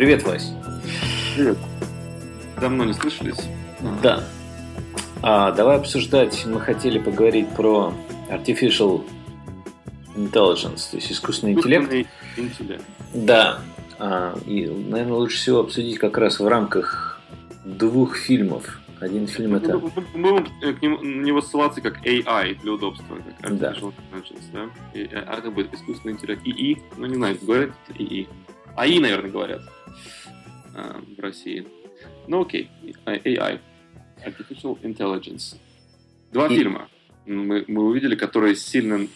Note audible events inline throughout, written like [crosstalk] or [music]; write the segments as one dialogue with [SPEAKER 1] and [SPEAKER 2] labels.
[SPEAKER 1] Привет, Вась.
[SPEAKER 2] Привет. Давно не слышались?
[SPEAKER 1] Да. А, давай обсуждать. Мы хотели поговорить про artificial intelligence, то есть искусственный интеллект.
[SPEAKER 2] Искусственный интеллект.
[SPEAKER 1] Да. А, и, наверное, лучше всего обсудить как раз в рамках двух фильмов. Один фильм это...
[SPEAKER 2] Мы будем э, к нему не воссылаться как AI для удобства, как
[SPEAKER 1] Да.
[SPEAKER 2] intelligence, да? И, э, А это будет искусственный интеллект. ИИ, ну не знаю, говорят ИИ. АИ, наверное, говорят а, в России. Ну окей, А, AI. Artificial Intelligence. Два
[SPEAKER 1] И-
[SPEAKER 2] фильма мы, мы увидели, которые сильно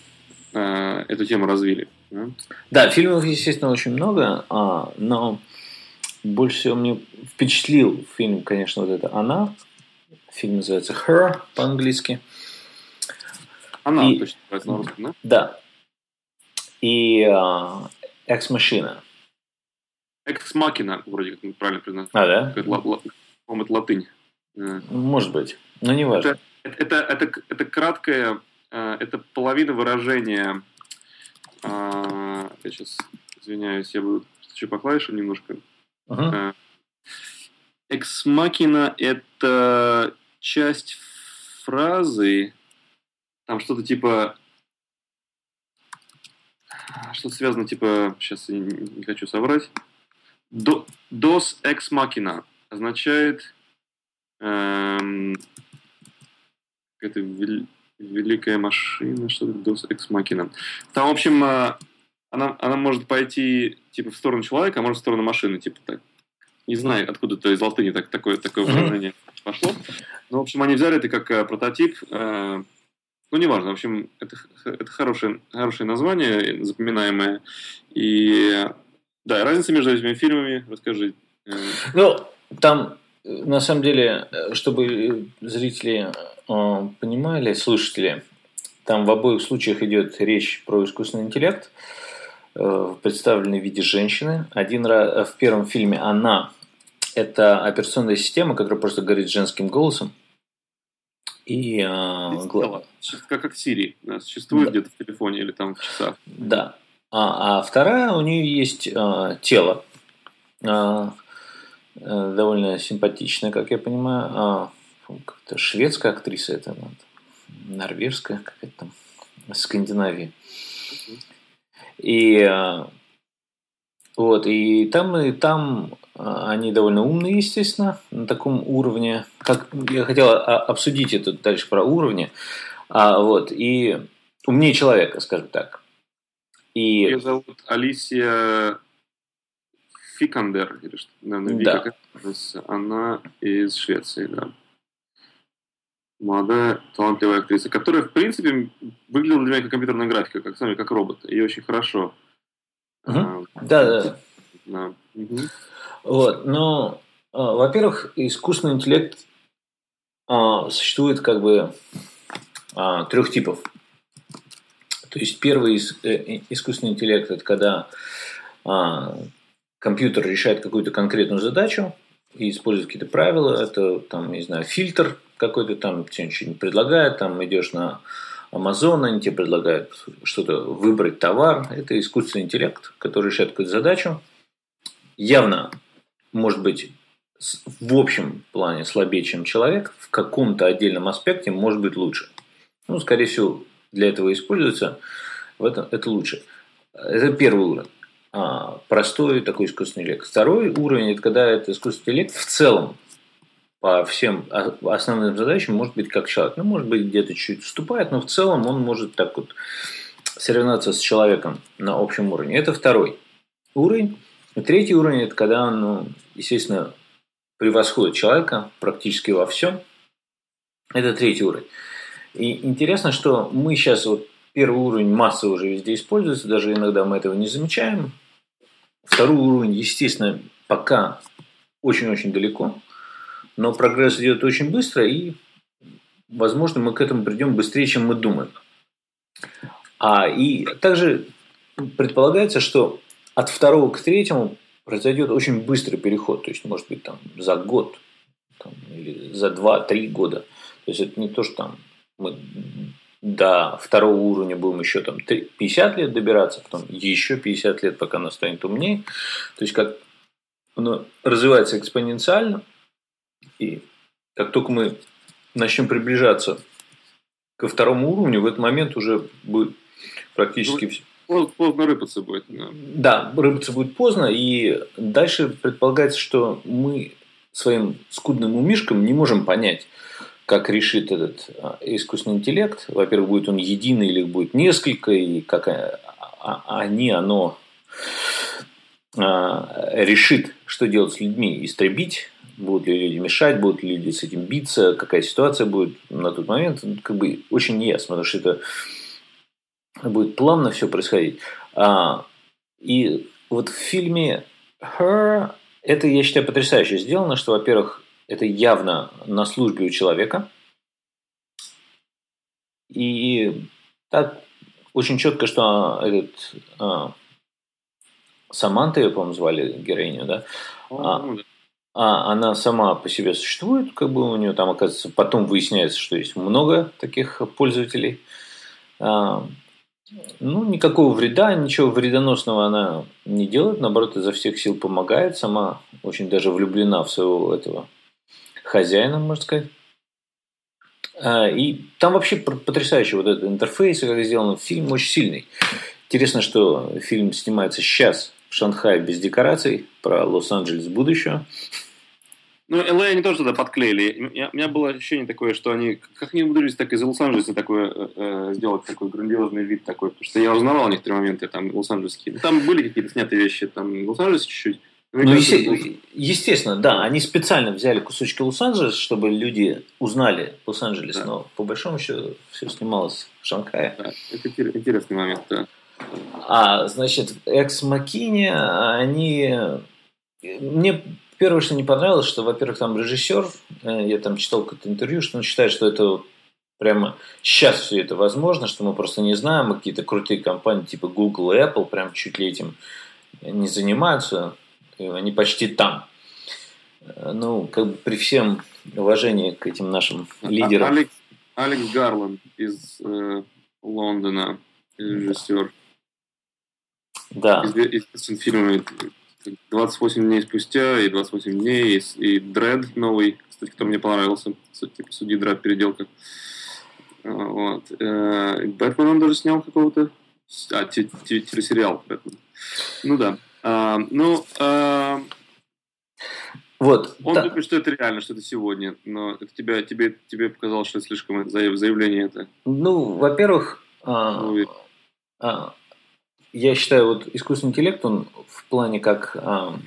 [SPEAKER 2] э, эту тему развили. да?
[SPEAKER 1] Да, фильмов, естественно, очень много, а, но больше всего мне впечатлил фильм, конечно, вот это «Она». Фильм называется «Her» по-английски.
[SPEAKER 2] Она
[SPEAKER 1] И-
[SPEAKER 2] точно называется на русском, да?
[SPEAKER 1] Да. И а, «Экс Машина».
[SPEAKER 2] Экс Макина, вроде как правильно произносим.
[SPEAKER 1] А, да?
[SPEAKER 2] По-моему, это латынь. Э,
[SPEAKER 1] Может быть. Но не важно.
[SPEAKER 2] Это, это, это, это краткое, э, это половина выражения. э, Я сейчас извиняюсь, я буду стучу по клавишам немножко.
[SPEAKER 1] Мгм.
[SPEAKER 2] Экс Макина это часть фразы, там что-то типа что-то связано типа, сейчас я не хочу соврать. Dos ex machina означает эм, это великая машина, что-то dos ex machina. Там, в общем, э, она, она может пойти типа в сторону человека, а может в сторону машины, типа так. Не знаю, откуда то из латыни так, такое, такое выражение пошло. Но, в общем, они взяли это как э, прототип. э, ну, неважно. В общем, это, это хорошее, хорошее название, запоминаемое. И да, разница между этими фильмами, расскажи.
[SPEAKER 1] Ну, там, на самом деле, чтобы зрители э, понимали, слушатели, там в обоих случаях идет речь про искусственный интеллект, э, представленный в виде женщины. Один раз в первом фильме она это операционная система, которая просто говорит женским голосом. И э,
[SPEAKER 2] Как, как Siri, да, существует
[SPEAKER 1] Да.
[SPEAKER 2] где-то в телефоне или там в часах.
[SPEAKER 1] Да. А, а вторая, у нее есть э, тело. Э, э, довольно симпатичное, как я понимаю. А, как-то шведская актриса это, ну, норвежская какая-то там, Скандинавия. И э, вот, и там, и там э, они довольно умные, естественно, на таком уровне. Как я хотел а, обсудить это дальше про уровни. А, вот, и умнее человека, скажем так. И
[SPEAKER 2] Ее зовут Алисия Фикандер, или что? Наверное,
[SPEAKER 1] Да.
[SPEAKER 2] Вика, кажется. Она из Швеции, да. Молодая, талантливая актриса, которая, в принципе, выглядела для меня как компьютерная графика, как, смотри, как робот. И очень хорошо. А,
[SPEAKER 1] да, да.
[SPEAKER 2] да. Мгм.
[SPEAKER 1] Вот, но, э, во-первых, искусственный интеллект э, существует как бы э, трех типов. То есть первый из- э, искусственный интеллект это когда э, компьютер решает какую-то конкретную задачу и использует какие-то правила. Это там, не знаю, фильтр какой-то там тебе что-нибудь предлагает, там идешь на Amazon, они тебе предлагают что-то выбрать товар. Это искусственный интеллект, который решает какую-то задачу. Явно может быть в общем плане слабее, чем человек, в каком-то отдельном аспекте может быть лучше. Ну, скорее всего, для этого используется, в этом это лучше. Это первый уровень. А, простой такой искусственный интеллект. Второй уровень – это когда это искусственный интеллект в целом по всем основным задачам может быть как человек. Ну, может быть, где-то чуть уступает, но в целом он может так вот соревноваться с человеком на общем уровне. Это второй уровень. И третий уровень – это когда он, ну, естественно, превосходит человека практически во всем. Это третий уровень. И интересно, что мы сейчас вот первый уровень массово уже везде используется, даже иногда мы этого не замечаем. Второй уровень, естественно, пока очень-очень далеко, но прогресс идет очень быстро, и, возможно, мы к этому придем быстрее, чем мы думаем. А, и также предполагается, что от второго к третьему произойдет очень быстрый переход, то есть, может быть, там, за год там, или за 2-3 года. То есть, это не то, что там мы до второго уровня будем еще там 50 лет добираться, потом еще 50 лет, пока она станет умнее. То есть, как оно развивается экспоненциально, и как только мы начнем приближаться ко второму уровню, в этот момент уже будет практически все.
[SPEAKER 2] Поздно рыпаться будет. Да.
[SPEAKER 1] да, рыпаться будет поздно, и дальше предполагается, что мы своим скудным умишкам не можем понять, как решит этот а, искусственный интеллект. Во-первых, будет он единый или будет несколько, и как а, а, они, оно решит, что делать с людьми, истребить, будут ли люди мешать, будут ли люди с этим биться, какая ситуация будет на тот момент, как бы очень неясно, потому что это будет плавно все происходить. И вот в фильме Her это, я считаю, потрясающе сделано, что, во-первых, это явно на службе у человека. И так очень четко, что этот а, Саманта, ее, по-моему, звали героиню, да? А, а, она сама по себе существует, как бы у нее там, оказывается, потом выясняется, что есть много таких пользователей. А, ну, никакого вреда, ничего вредоносного она не делает, наоборот, изо всех сил помогает, сама очень даже влюблена в своего этого хозяина, можно сказать. А, и там вообще потрясающий вот этот интерфейс, как сделан фильм, очень сильный. Интересно, что фильм снимается сейчас в Шанхае без декораций, про Лос-Анджелес будущего.
[SPEAKER 2] Ну, LA они тоже туда подклеили. У меня было ощущение такое, что они, как не умудрились, так из Лос-Анджелеса такое, э, э, сделать такой грандиозный вид такой. Потому что я узнавал некоторые моменты там лос-анджелесские. Там были какие-то снятые вещи, там в Лос-Анджелесе чуть-чуть.
[SPEAKER 1] Ну, есте- естественно, да, они специально взяли кусочки Лос-Анджелеса, чтобы люди узнали Лос-Анджелес, да. но по большому счету все снималось в Шанхае.
[SPEAKER 2] Да, это интересный момент, да.
[SPEAKER 1] А, значит, Экс Макини, они... Мне Первое, что не понравилось, что, во-первых, там режиссер, э, я там читал какое-то интервью, что он считает, что это прямо сейчас все это возможно, что мы просто не знаем, и какие-то крутые компании типа Google и Apple прям чуть ли этим не занимаются, они почти там. Э, ну, как бы при всем уважении к этим нашим а, лидерам.
[SPEAKER 2] Алекс, Алекс Гарланд из э, Лондона, режиссер.
[SPEAKER 1] Да.
[SPEAKER 2] Известен фильмами 28 дней спустя, и 28 дней, и, и Дред новый, кстати, который мне понравился, типа Судьи Дред переделка. А, вот. Э, Бэтмен он даже снял какого-то. А, телесериал Бэтмен. Ну да. А, ну, а,
[SPEAKER 1] вот.
[SPEAKER 2] Он да. думает, что это реально, что это сегодня, но это тебя, тебе, тебе показалось, что это слишком заявление это.
[SPEAKER 1] Ну, во-первых, а, ну, а, я считаю, вот искусственный интеллект, он в плане как а,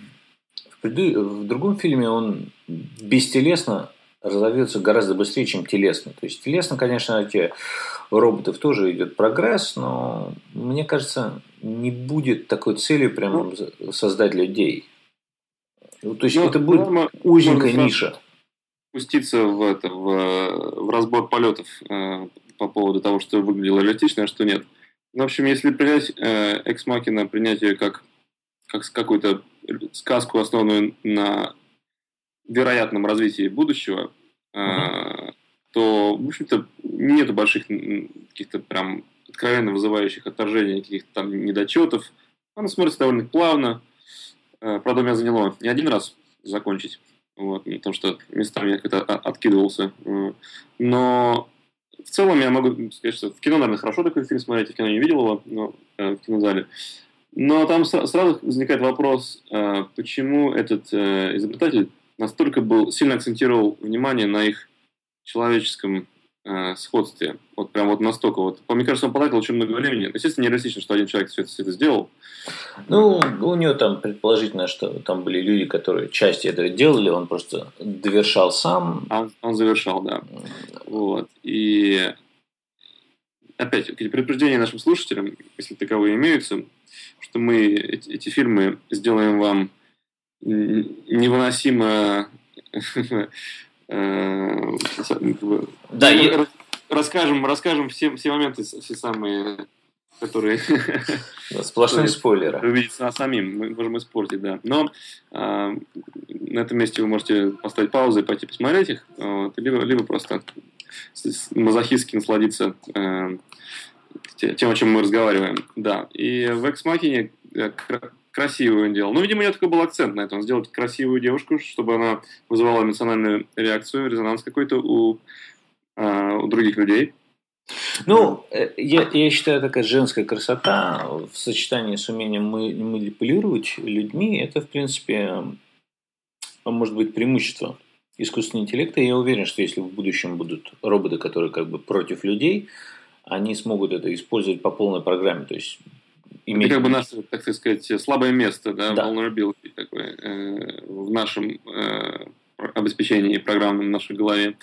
[SPEAKER 1] в, преду... в другом фильме он бестелесно разовьется гораздо быстрее, чем телесно. То есть телесно, конечно, эти роботов тоже идет прогресс, но мне кажется, не будет такой цели прям ну, создать людей. Ну, то есть ну, это будет норма, узенькая ниша.
[SPEAKER 2] Спуститься в, это, в, в разбор полетов э, по поводу того, что выглядело реалистично, а что нет. В общем, если принять э, экс-макина, принять ее как, как какую-то сказку, основанную на вероятном развитии будущего, uh-huh. то, в общем-то, нету больших каких-то прям откровенно вызывающих отторжений, каких-то там недочетов. Она смотрится довольно плавно. Э, правда, меня заняло не один раз закончить, вот, потому что местами я как-то откидывался. Э, но в целом я могу сказать, что в кино, наверное, хорошо такой фильм смотреть, в кино не видел его, но э, в кинозале. Но там сразу возникает вопрос, почему этот э, изобретатель настолько был, сильно акцентировал внимание на их человеческом э, сходстве. Вот прям вот настолько вот. Мне кажется, он потратил очень много времени. Естественно, нереалистично, что один человек все это, все это сделал.
[SPEAKER 1] Ну, у него там предположительно, что там были люди, которые части этого делали, он просто довершал сам.
[SPEAKER 2] А он, он завершал, да. Вот. И опять, предупреждение нашим слушателям, если таковые имеются, что мы эти, эти фильмы сделаем вам невыносимо
[SPEAKER 1] э, [laughs] да,
[SPEAKER 2] расскажем, расскажем все, все моменты, все самые которые...
[SPEAKER 1] Сплошные [laughs] спойлеры.
[SPEAKER 2] Увидеть самим, мы можем испортить, да. Но э, на этом месте вы можете поставить паузу и пойти посмотреть их, вот, либо, либо просто мазохистски насладиться э, тем, о чем мы разговариваем. Да. И в Экс Махине красивую он делал. Ну, видимо, у него такой был акцент на этом. Сделать красивую девушку, чтобы она вызывала эмоциональную реакцию, резонанс какой-то у, э, у других людей.
[SPEAKER 1] Ну, э, я, я считаю, такая женская красота в сочетании с умением манипулировать людьми, это, в принципе, может быть преимущество искусственного интеллекта. И я уверен, что если в будущем будут роботы, которые как бы против людей, они смогут это использовать по полной программе. То есть
[SPEAKER 2] иметь... Это как бы наше, так сказать, слабое место, да, да. vulnerability такое, э, в нашем э, обеспечении программном в нашей голове.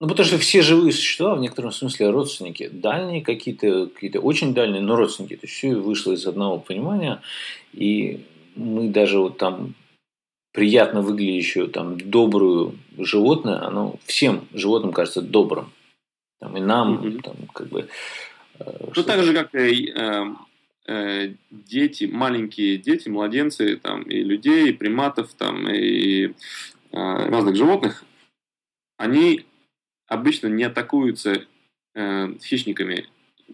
[SPEAKER 1] Ну, потому что все живые существа, в некотором смысле, родственники. Дальние какие-то, какие-то очень дальние, но родственники. То есть, все вышло из одного понимания. И мы даже вот там приятно выглядящую, там, добрую животное, оно всем животным кажется добрым. Там, и нам, mm-hmm. там, как бы...
[SPEAKER 2] Э, ну, так же, как и э, э, дети, маленькие дети, младенцы, там, и людей, и приматов, там, и э, разных животных, они обычно не атакуются э, хищниками,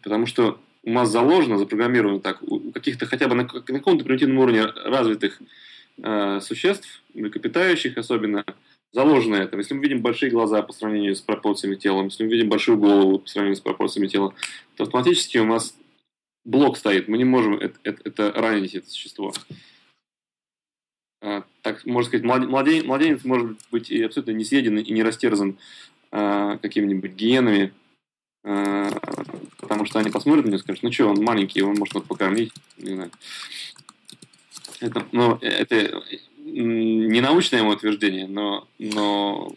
[SPEAKER 2] потому что у нас заложено, запрограммировано так, у каких-то хотя бы на, на каком-то примитивном уровне развитых э, существ, млекопитающих особенно, заложено это. Если мы видим большие глаза по сравнению с пропорциями тела, если мы видим большую голову по сравнению с пропорциями тела, то автоматически у нас блок стоит, мы не можем это, это, это ранить, это существо. А, так, можно сказать, младенец, младенец может быть и абсолютно не съеден и не растерзан а, какими-нибудь генами, а, потому что они посмотрят на него и скажут, ну что, он маленький, его можно покормить, не знаю. Это, ну, это не научное мое утверждение, но, но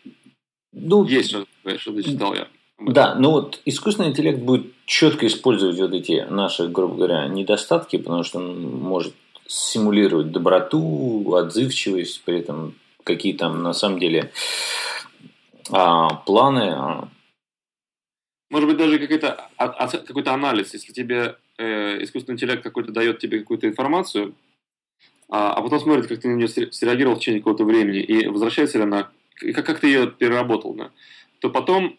[SPEAKER 2] ну, есть что-то, что-то читал я.
[SPEAKER 1] Да, ну вот искусственный интеллект будет четко использовать вот эти наши, грубо говоря, недостатки, потому что он может симулировать доброту, отзывчивость, при этом какие там на самом деле а, планы. А.
[SPEAKER 2] Может быть, даже какой-то, а, а, какой-то анализ, если тебе э, искусственный интеллект какой-то дает тебе какую-то информацию, а, а потом смотрит, как ты на нее среагировал в течение какого-то времени, и возвращается ли она, как, как ты ее переработал, да, то потом,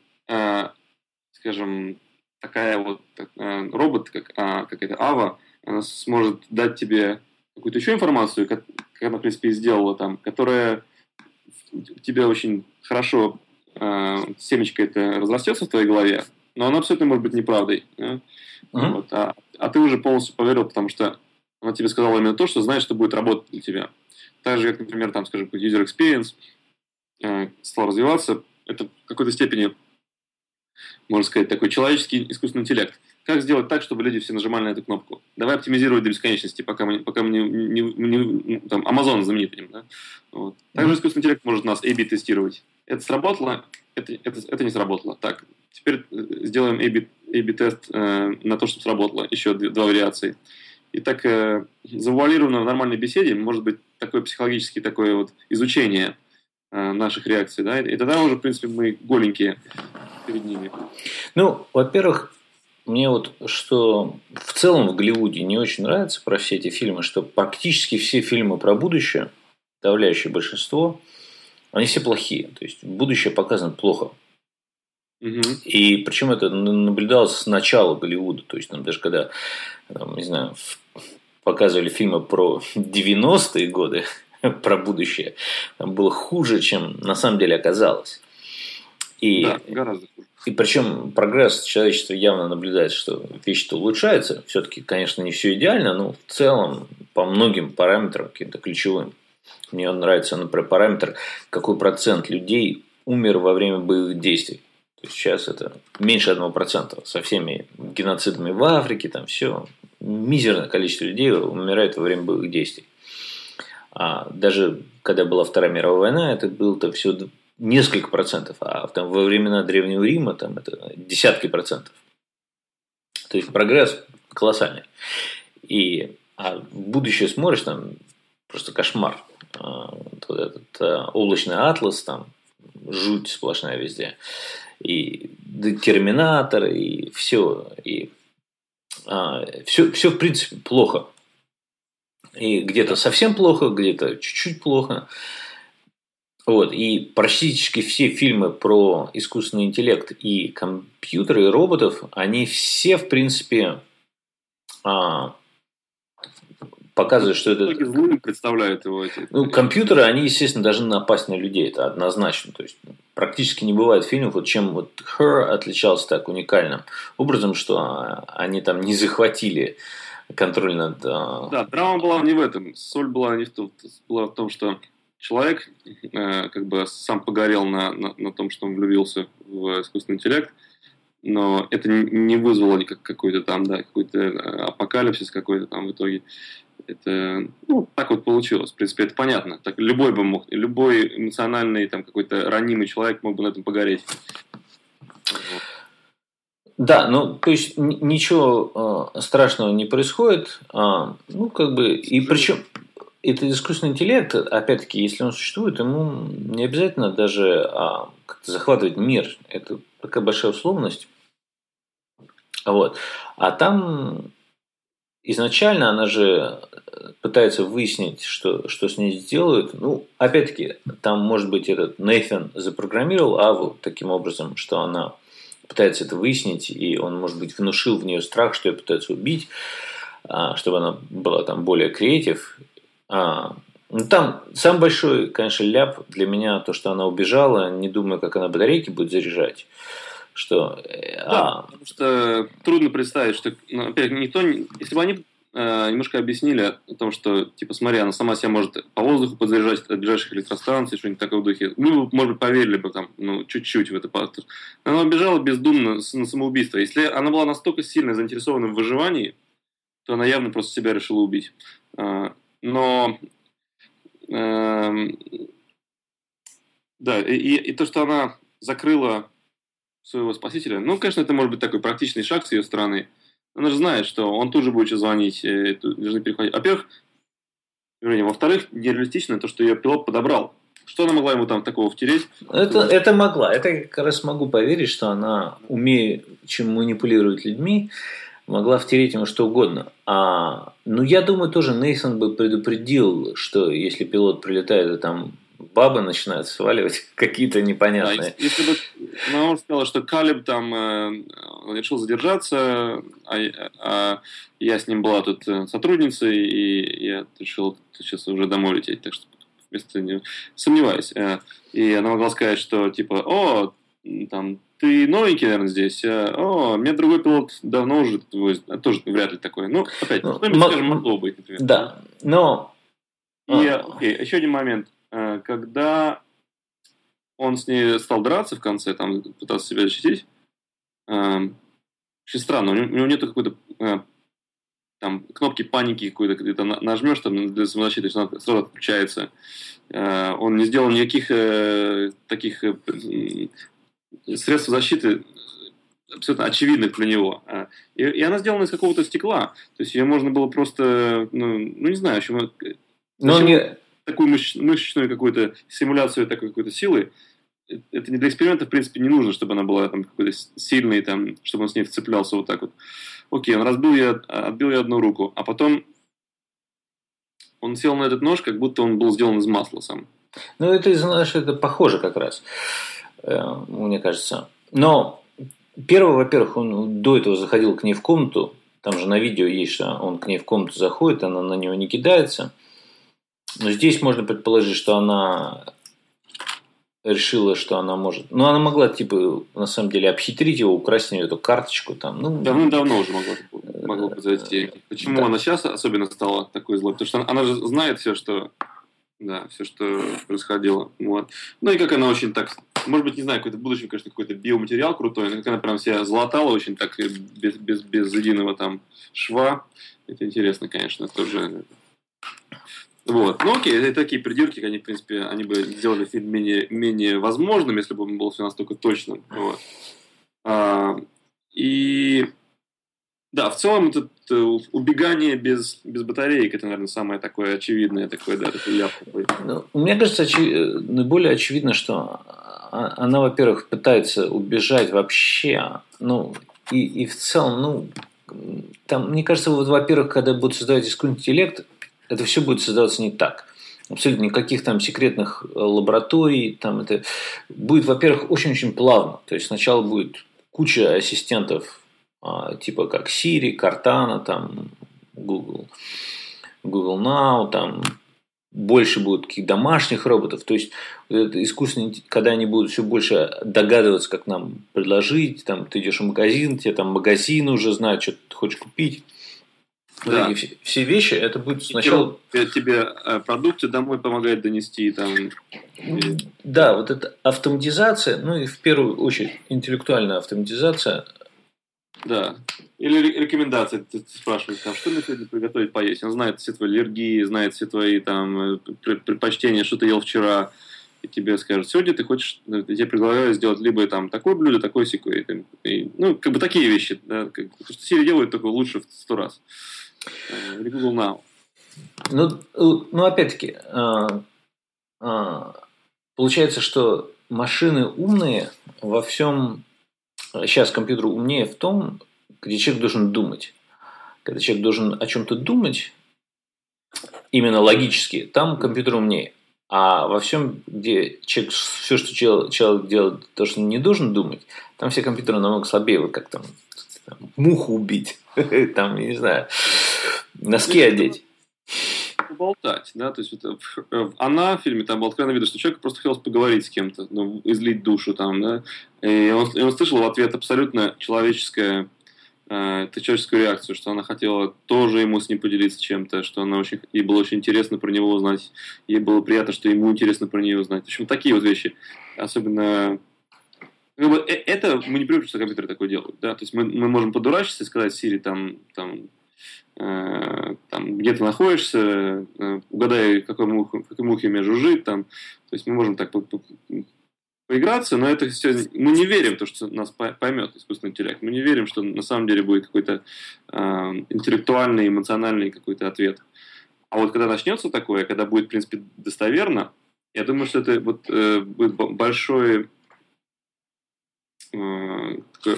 [SPEAKER 2] скажем, такая вот э, робот, как, э, как это Ава, она сможет дать тебе какую-то еще информацию, как, как она, в принципе, и сделала там, которая тебе очень хорошо э, семечко это разрастется в твоей голове, но она абсолютно может быть неправдой. Да? Uh-huh. Вот, а, а ты уже полностью поверил, потому что она тебе сказала именно то, что знает, что будет работать для тебя. Так же, как, например, там, скажем, user experience э, стал развиваться, это в какой-то степени, можно сказать, такой человеческий искусственный интеллект. Как сделать так, чтобы люди все нажимали на эту кнопку? Давай оптимизировать до бесконечности, пока мы, пока мы не, не, не там, Amazon знаменитый. Да? Вот. Также искусственный интеллект может нас A-B тестировать. Это сработало, это, это, это не сработало. Так, теперь э, сделаем A-B, A-B тест э, на то, чтобы сработало. Еще два вариации. И так э, завуалированно в нормальной беседе может быть такое психологическое такое вот изучение э, наших реакций, да, и тогда уже, в принципе, мы голенькие перед ними.
[SPEAKER 1] Ну, во-первых, мне вот что в целом в Голливуде не очень нравится про все эти фильмы, что практически все фильмы про будущее, давляющее большинство, они все плохие. То есть будущее показано плохо. Угу. И причем это наблюдалось с начала Голливуда. То есть там даже когда, там, не знаю, показывали фильмы про 90-е годы, [laughs] про будущее, там было хуже, чем на самом деле оказалось. И,
[SPEAKER 2] да, гораздо хуже.
[SPEAKER 1] И причем прогресс человечества явно наблюдает, что вещи-то улучшаются. Все-таки, конечно, не все идеально, но в целом по многим параметрам, каким-то ключевым. Мне нравится, например, параметр, какой процент людей умер во время боевых действий. То есть сейчас это меньше одного процента со всеми геноцидами в Африке, там все мизерное количество людей умирает во время боевых действий. А даже когда была Вторая мировая война, это было-то все несколько процентов, а там, во времена Древнего Рима там это десятки процентов. То есть прогресс колоссальный. И а будущее смотришь, там просто кошмар. А, вот этот а, облачный атлас, там жуть сплошная везде. И терминатор, и все. И а, все, все, в принципе, плохо. И где-то совсем плохо, где-то чуть-чуть плохо. Вот, и практически все фильмы про искусственный интеллект и компьютеры, и роботов, они все, в принципе, а, показывает, что это...
[SPEAKER 2] Злым представляют его эти...
[SPEAKER 1] Ну, компьютеры, они, естественно, должны напасть на людей, это однозначно. То есть, практически не бывает фильмов, вот чем вот Her отличался так уникальным образом, что они там не захватили контроль над...
[SPEAKER 2] А, да, драма была не в этом. Соль была не в том, была в том что человек э, как бы сам погорел на, на, на том, что он влюбился в искусственный интеллект, но это не вызвало никак какой-то там, да, какой-то э, апокалипсис какой-то там в итоге. Это, ну, так вот получилось. В принципе, это понятно. Так любой бы мог, любой эмоциональный, там, какой-то ранимый человек мог бы на этом погореть.
[SPEAKER 1] Да, ну, то есть ничего э, страшного не происходит. Э, ну, как бы, и причем это искусственный интеллект, опять-таки, если он существует, ему не обязательно даже а, захватывать мир. Это такая большая условность. Вот. А там изначально она же пытается выяснить, что, что с ней сделают. Ну, опять-таки, там, может быть, этот Нейтан запрограммировал Аву таким образом, что она пытается это выяснить, и он, может быть, внушил в нее страх, что ее пытаются убить, а, чтобы она была там более креатив. А, ну, там самый большой, конечно, ляп для меня то, что она убежала, не думая, как она батарейки будет заряжать. Что,
[SPEAKER 2] э, да, а... потому что трудно представить, что, ну, опять, никто, если бы они э, немножко объяснили о том, что, типа, смотри, она сама себя может по воздуху подзаряжать от ближайших электростанций, что-нибудь такое в духе. Ну, может быть, поверили бы там, ну, чуть-чуть в это. Она убежала бездумно на самоубийство. Если она была настолько сильно заинтересована в выживании, то она явно просто себя решила убить. Но э, да, и, и то, что она закрыла своего спасителя, ну, конечно, это может быть такой практичный шаг с ее стороны. Она же знает, что он тут же будет звонить, э, должны переходить. Во-первых, во-вторых, нереалистично то, что ее пилот подобрал. Что она могла ему там такого втереть?
[SPEAKER 1] Это, это могла. Это я как раз могу поверить, что она, умеет чем манипулировать людьми, могла втереть ему что угодно. А, ну, я думаю, тоже Нейсон бы предупредил, что если пилот прилетает, и там бабы начинают сваливать [laughs] какие-то непонятные. Да,
[SPEAKER 2] если бы ну, он сказал, что Калиб там э, решил задержаться, а, а я с ним была тут э, сотрудницей, и я решил сейчас уже домой лететь, так что вместо него сомневаюсь. Э, и она могла сказать, что типа, о, там, ты новенький, наверное, здесь. А, о, у меня другой пилот давно уже тоже вряд ли такой. Ну, опять, ну, что-нибудь, м- скажем, могло быть,
[SPEAKER 1] например. Да, но...
[SPEAKER 2] И, а... окей, еще один момент. Э, когда он с ней стал драться в конце, там, пытался себя защитить, э, очень странно, у него, у него нету какой-то э, там кнопки паники какой-то, когда ты нажмешь там для самозащиты, она сразу отключается. Он не сделал никаких таких средств защиты абсолютно очевидных для него. А, и, и она сделана из какого-то стекла. То есть ее можно было просто, ну, ну не знаю, почему... Но не... Такую мышц, мышечную какую-то симуляцию такой какой-то силы. Это не для эксперимента, в принципе, не нужно, чтобы она была там какой-то сильной, там, чтобы он с ней вцеплялся вот так вот. Окей, он разбил ей, отбил ей одну руку, а потом он сел на этот нож, как будто он был сделан из масла сам.
[SPEAKER 1] Ну, это, знаешь, это похоже как раз. Э, мне кажется. Но первое, во-первых, он до этого заходил к ней в комнату. Там же на видео есть, что он к ней в комнату заходит, она на него не кидается. Но здесь можно предположить, что она решила, что она может... Ну, она могла, типа, на самом деле, обхитрить его, украсть у него эту карточку. Там, ну,
[SPEAKER 2] Давно-давно уже могла, могла произойти. Почему да. она сейчас особенно стала такой злой? Потому что она, она же знает все, что... Да, все, что происходило. Вот. Ну и как она очень так может быть, не знаю, какой-то в будущем, конечно, какой-то биоматериал крутой, но она прям себя золотала очень так, без, без, без единого там шва. Это интересно, конечно, тоже. Вот. Ну окей, это такие придирки, они, в принципе, они бы сделали фильм менее, менее возможным, если бы он был все настолько точным. Вот. А, и да, в целом это убегание без, без батареек, это, наверное, самое такое очевидное, такое, да, такой ляп.
[SPEAKER 1] Ну, мне кажется, очи... наиболее очевидно, что она, во-первых, пытается убежать вообще, ну, и, и в целом, ну, там, мне кажется, вот, во-первых, когда будут создавать искусственный интеллект, это все будет создаваться не так. Абсолютно никаких там секретных э, лабораторий, там это будет, во-первых, очень-очень плавно. То есть сначала будет куча ассистентов, а, типа как Siri, Cortana, там Google. Google Now, там больше будет каких домашних роботов. То есть, это искусственный, когда они будут все больше догадываться, как нам предложить, там, ты идешь в магазин, тебе там магазин уже знает, что ты хочешь купить. Да. Вот все, все вещи, это будет сначала...
[SPEAKER 2] Тебе, тебе э, продукты домой помогает донести. Там.
[SPEAKER 1] Да, вот эта автоматизация, ну и в первую очередь интеллектуальная автоматизация.
[SPEAKER 2] Да. Или рекомендации, ты, спрашиваешь, там, что мне сегодня приготовить поесть. Он знает все твои аллергии, знает все твои там, э, предпочтения, что ты ел вчера. И тебе скажут, сегодня ты хочешь, э, я тебе предлагаю сделать либо там такое блюдо, такое секое. Ну, как бы такие вещи. Да, как, что Siri делает только лучше в сто раз. Google Now.
[SPEAKER 1] Ну, ну опять-таки, а, а, получается, что машины умные во всем... Сейчас компьютер умнее в том, где человек должен думать. Когда человек должен о чем-то думать, именно логически, там компьютер умнее. А во всем, где человек, все, что человек делает, то, что не должен думать, там все компьютеры намного слабее, вот как там, там муху убить, [laughs] там, не знаю, носки одеть
[SPEAKER 2] поболтать, да, то есть вот, она в фильме там было откровенно видно, что человек просто хотел поговорить с кем-то, ну, излить душу там, да, и он, и он слышал в ответ абсолютно человеческое э, человеческую реакцию, что она хотела тоже ему с ним поделиться чем-то, что она очень, ей было очень интересно про него узнать, ей было приятно, что ему интересно про нее узнать. В общем, такие вот вещи. Особенно как бы, э, это мы не привыкли, что компьютеры такое делают, да, то есть мы, мы можем подурачиться и сказать Сири там, там, э, там где ты находишься, э, угадай, какой мух, какой мухе меня жужжит, там, то есть мы можем так поиграться, но это все, мы не верим в то, что нас поймет искусственный интеллект. Мы не верим, что на самом деле будет какой-то э, интеллектуальный, эмоциональный какой-то ответ. А вот когда начнется такое, когда будет, в принципе, достоверно, я думаю, что это вот, э, будет большой э,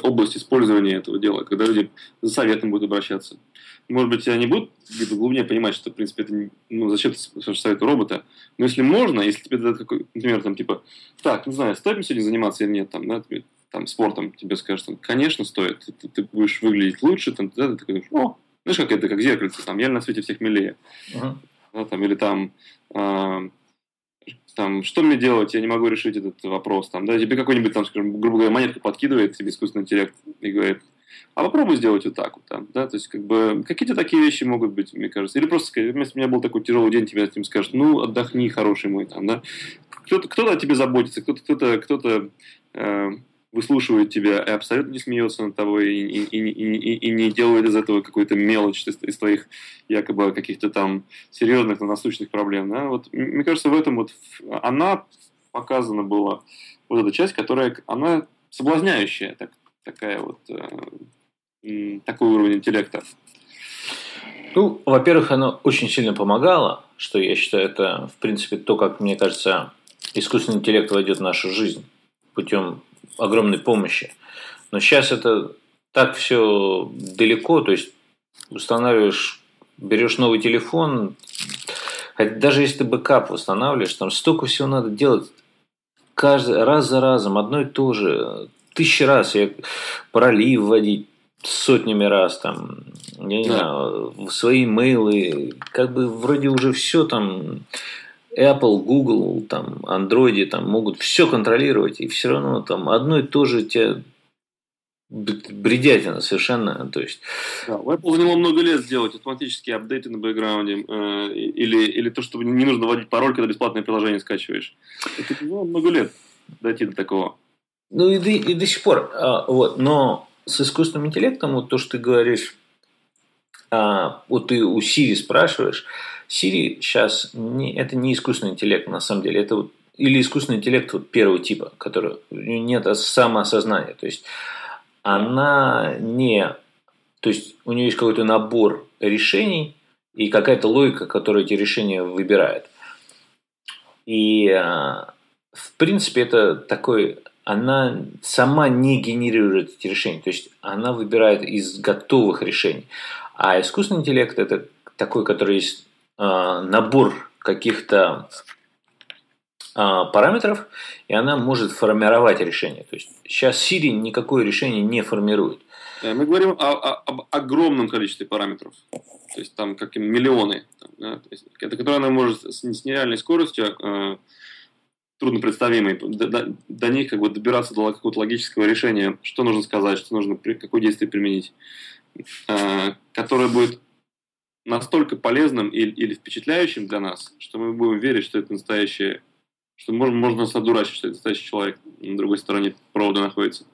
[SPEAKER 2] область использования этого дела, когда люди за советом будут обращаться. Может быть, они будут где-то глубже понимать, что, в принципе, это ну, зачем ты спрашиваешь робота. Но если можно, если тебе дадут какой, например, там, типа, так, не знаю, стоит мне сегодня заниматься или нет, там, да, тебе, там, спортом, тебе скажут, там, конечно, стоит, ты, ты будешь выглядеть лучше, там, да, ты такой, о, знаешь, как это, как зеркальце, там, я на свете всех милее. Uh-huh. Да, там, или там, э, там, что мне делать, я не могу решить этот вопрос, там, да, тебе какой-нибудь, там, скажем, грубо говоря, монетку подкидывает тебе искусственный интеллект и говорит, а попробуй сделать вот так вот там, да, то есть как бы какие-то такие вещи могут быть, мне кажется. Или просто если у меня был такой тяжелый день, тебе этим скажут, ну, отдохни, хороший мой там, да. Кто-то, кто-то о тебе заботится, кто-то, кто-то, кто-то э, выслушивает тебя и абсолютно не смеется над тобой и, и, и, и, и не делает из этого какой-то мелочь из, из твоих якобы каких-то там серьезных, насущных проблем. Да? Вот, мне кажется, в этом вот она показана была, вот эта часть, которая, она соблазняющая, так, такая вот э, такой уровень интеллекта?
[SPEAKER 1] Ну, во-первых, оно очень сильно помогало, что я считаю, это, в принципе, то, как, мне кажется, искусственный интеллект войдет в нашу жизнь путем огромной помощи. Но сейчас это так все далеко, то есть устанавливаешь, берешь новый телефон, даже если ты бэкап восстанавливаешь, там столько всего надо делать каждый раз за разом, одно и то же тысячи раз, я пароли вводить сотнями раз, там, я не да. знаю, свои мейлы, как бы вроде уже все там, Apple, Google, там, Android там могут все контролировать, и все равно там одно и то же тебя бредятина совершенно, то есть...
[SPEAKER 2] Да, у Apple заняло много лет сделать автоматические апдейты на бэкграунде, э, или, или то, что не нужно вводить пароль, когда бесплатное приложение скачиваешь. Это ну, много лет дойти до такого.
[SPEAKER 1] Ну и, и до сих пор. А, вот. Но с искусственным интеллектом, вот то, что ты говоришь, а, вот ты у Сири спрашиваешь, Сири сейчас не, это не искусственный интеллект на самом деле, это вот или искусственный интеллект вот первого типа, который нет самоосознания, то есть она не, то есть у нее есть какой-то набор решений и какая-то логика, которая эти решения выбирает. И а, в принципе это такой она сама не генерирует эти решения. То есть она выбирает из готовых решений. А искусственный интеллект это такой, который есть набор каких-то э, параметров, и она может формировать решение. То есть сейчас Siri никакое решение не формирует.
[SPEAKER 2] Э, мы говорим о, о, об огромном количестве параметров. То есть там как миллионы. Там, да? То есть, это которое она может с, с нереальной скоростью, э, трудно представимой, до, до, до них как бы добираться до какого-то логического решения, что нужно сказать, что нужно, какое действие применить, э, которое будет настолько полезным или, или впечатляющим для нас, что мы будем верить, что это настоящее что можно, можно нас одурачить, что это настоящий человек на другой стороне провода находится.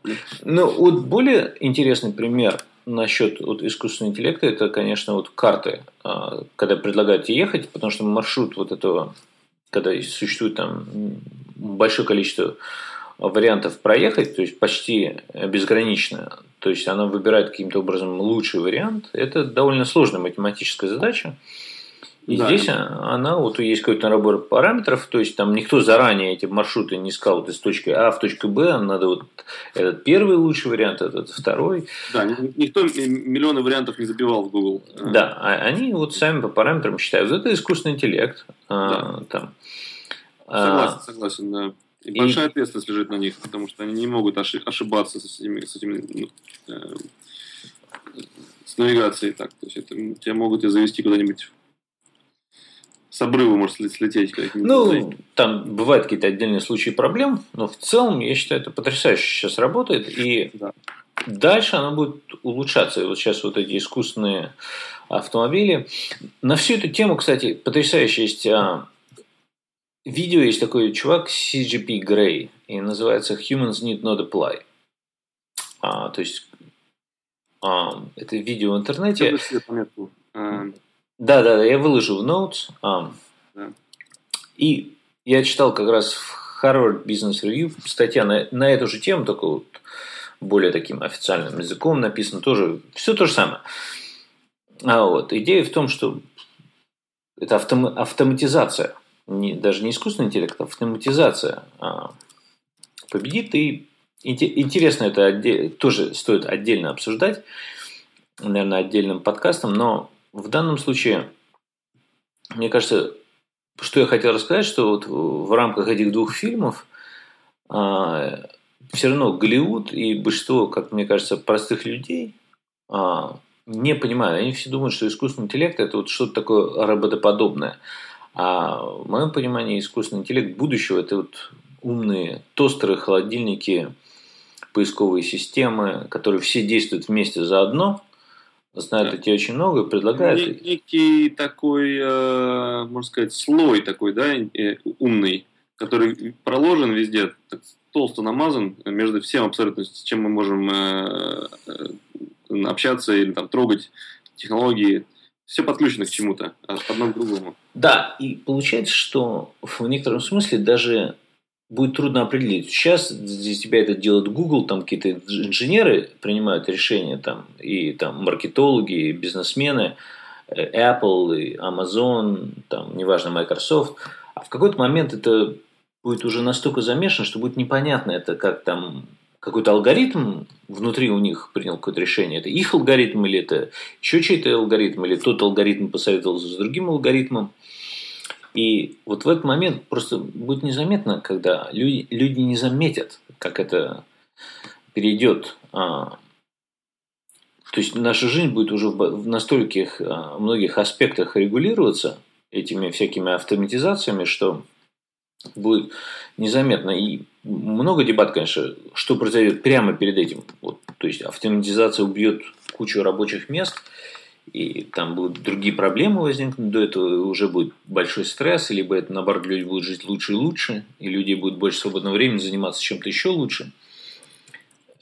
[SPEAKER 1] Ну, вот более интересный пример насчет вот искусственного интеллекта, это, конечно, вот карты, а, когда предлагают ехать, потому что маршрут вот этого, когда существует там большое количество вариантов проехать, то есть почти безгранично, то есть она выбирает каким-то образом лучший вариант, это довольно сложная математическая задача. И да. здесь она, вот есть какой-то набор параметров, то есть там никто заранее эти маршруты не сказал вот из точки А в точку Б, надо вот этот первый лучший вариант, этот второй.
[SPEAKER 2] Да, никто миллионы вариантов не забивал в Google.
[SPEAKER 1] Да, а они вот сами по параметрам считают. Это искусственный интеллект. А, да. Там.
[SPEAKER 2] Согласен, согласен, И, большая ответственность лежит на них, потому что они не могут ошибаться с этими, с этими ну, э, с навигацией так. То есть это тебя могут и завести куда-нибудь с обрыва может слететь.
[SPEAKER 1] Ну, там бывают какие-то отдельные случаи проблем, но в целом, я считаю, это потрясающе сейчас работает. И да. дальше оно будет улучшаться. И вот сейчас вот эти искусственные автомобили. На всю эту тему, кстати, потрясающе есть а, видео, есть такой чувак CGP Grey, и называется Humans Need Not Apply. А, то есть а, это видео в интернете. Да, да, да, я выложу в Notes. А, да. И я читал как раз в Harvard Business Review статья на, на эту же тему, только вот более таким официальным языком написано тоже. Все то же самое. А вот идея в том, что это автом, автоматизация, не, даже не искусственный интеллект, а автоматизация а, победит. И интересно, это отдель, тоже стоит отдельно обсуждать, наверное, отдельным подкастом, но в данном случае, мне кажется, что я хотел рассказать, что вот в рамках этих двух фильмов а, все равно Голливуд и большинство, как мне кажется, простых людей а, не понимают. Они все думают, что искусственный интеллект это вот что-то такое роботоподобное. А в моем понимании искусственный интеллект будущего это вот умные тостеры, холодильники, поисковые системы, которые все действуют вместе заодно – знают да. эти очень много, предлагают.
[SPEAKER 2] Некий такой, э, можно сказать, слой такой, да, э, умный, который проложен везде, толсто намазан между всем абсолютно, с чем мы можем э, общаться или там трогать технологии. Все подключено к чему-то, одно к другому.
[SPEAKER 1] Да, и получается, что в некотором смысле даже будет трудно определить. Сейчас для тебя это делает Google, там какие-то инженеры принимают решения, там, и там маркетологи, и бизнесмены, э, Apple, и Amazon, там, неважно, Microsoft. А в какой-то момент это будет уже настолько замешано, что будет непонятно, это как там какой-то алгоритм внутри у них принял какое-то решение. Это их алгоритм или это еще чей-то алгоритм, или тот алгоритм посоветовался с другим алгоритмом. И вот в этот момент просто будет незаметно, когда люди, люди не заметят, как это перейдет. А, то есть наша жизнь будет уже в настольких а, многих аспектах регулироваться этими всякими автоматизациями, что будет незаметно. И много дебат, конечно, что произойдет прямо перед этим. Вот, то есть автоматизация убьет кучу рабочих мест – и там будут другие проблемы возникнуть, до этого уже будет большой стресс, либо это, наоборот, люди будут жить лучше и лучше, и люди будут больше свободного времени заниматься чем-то еще лучше.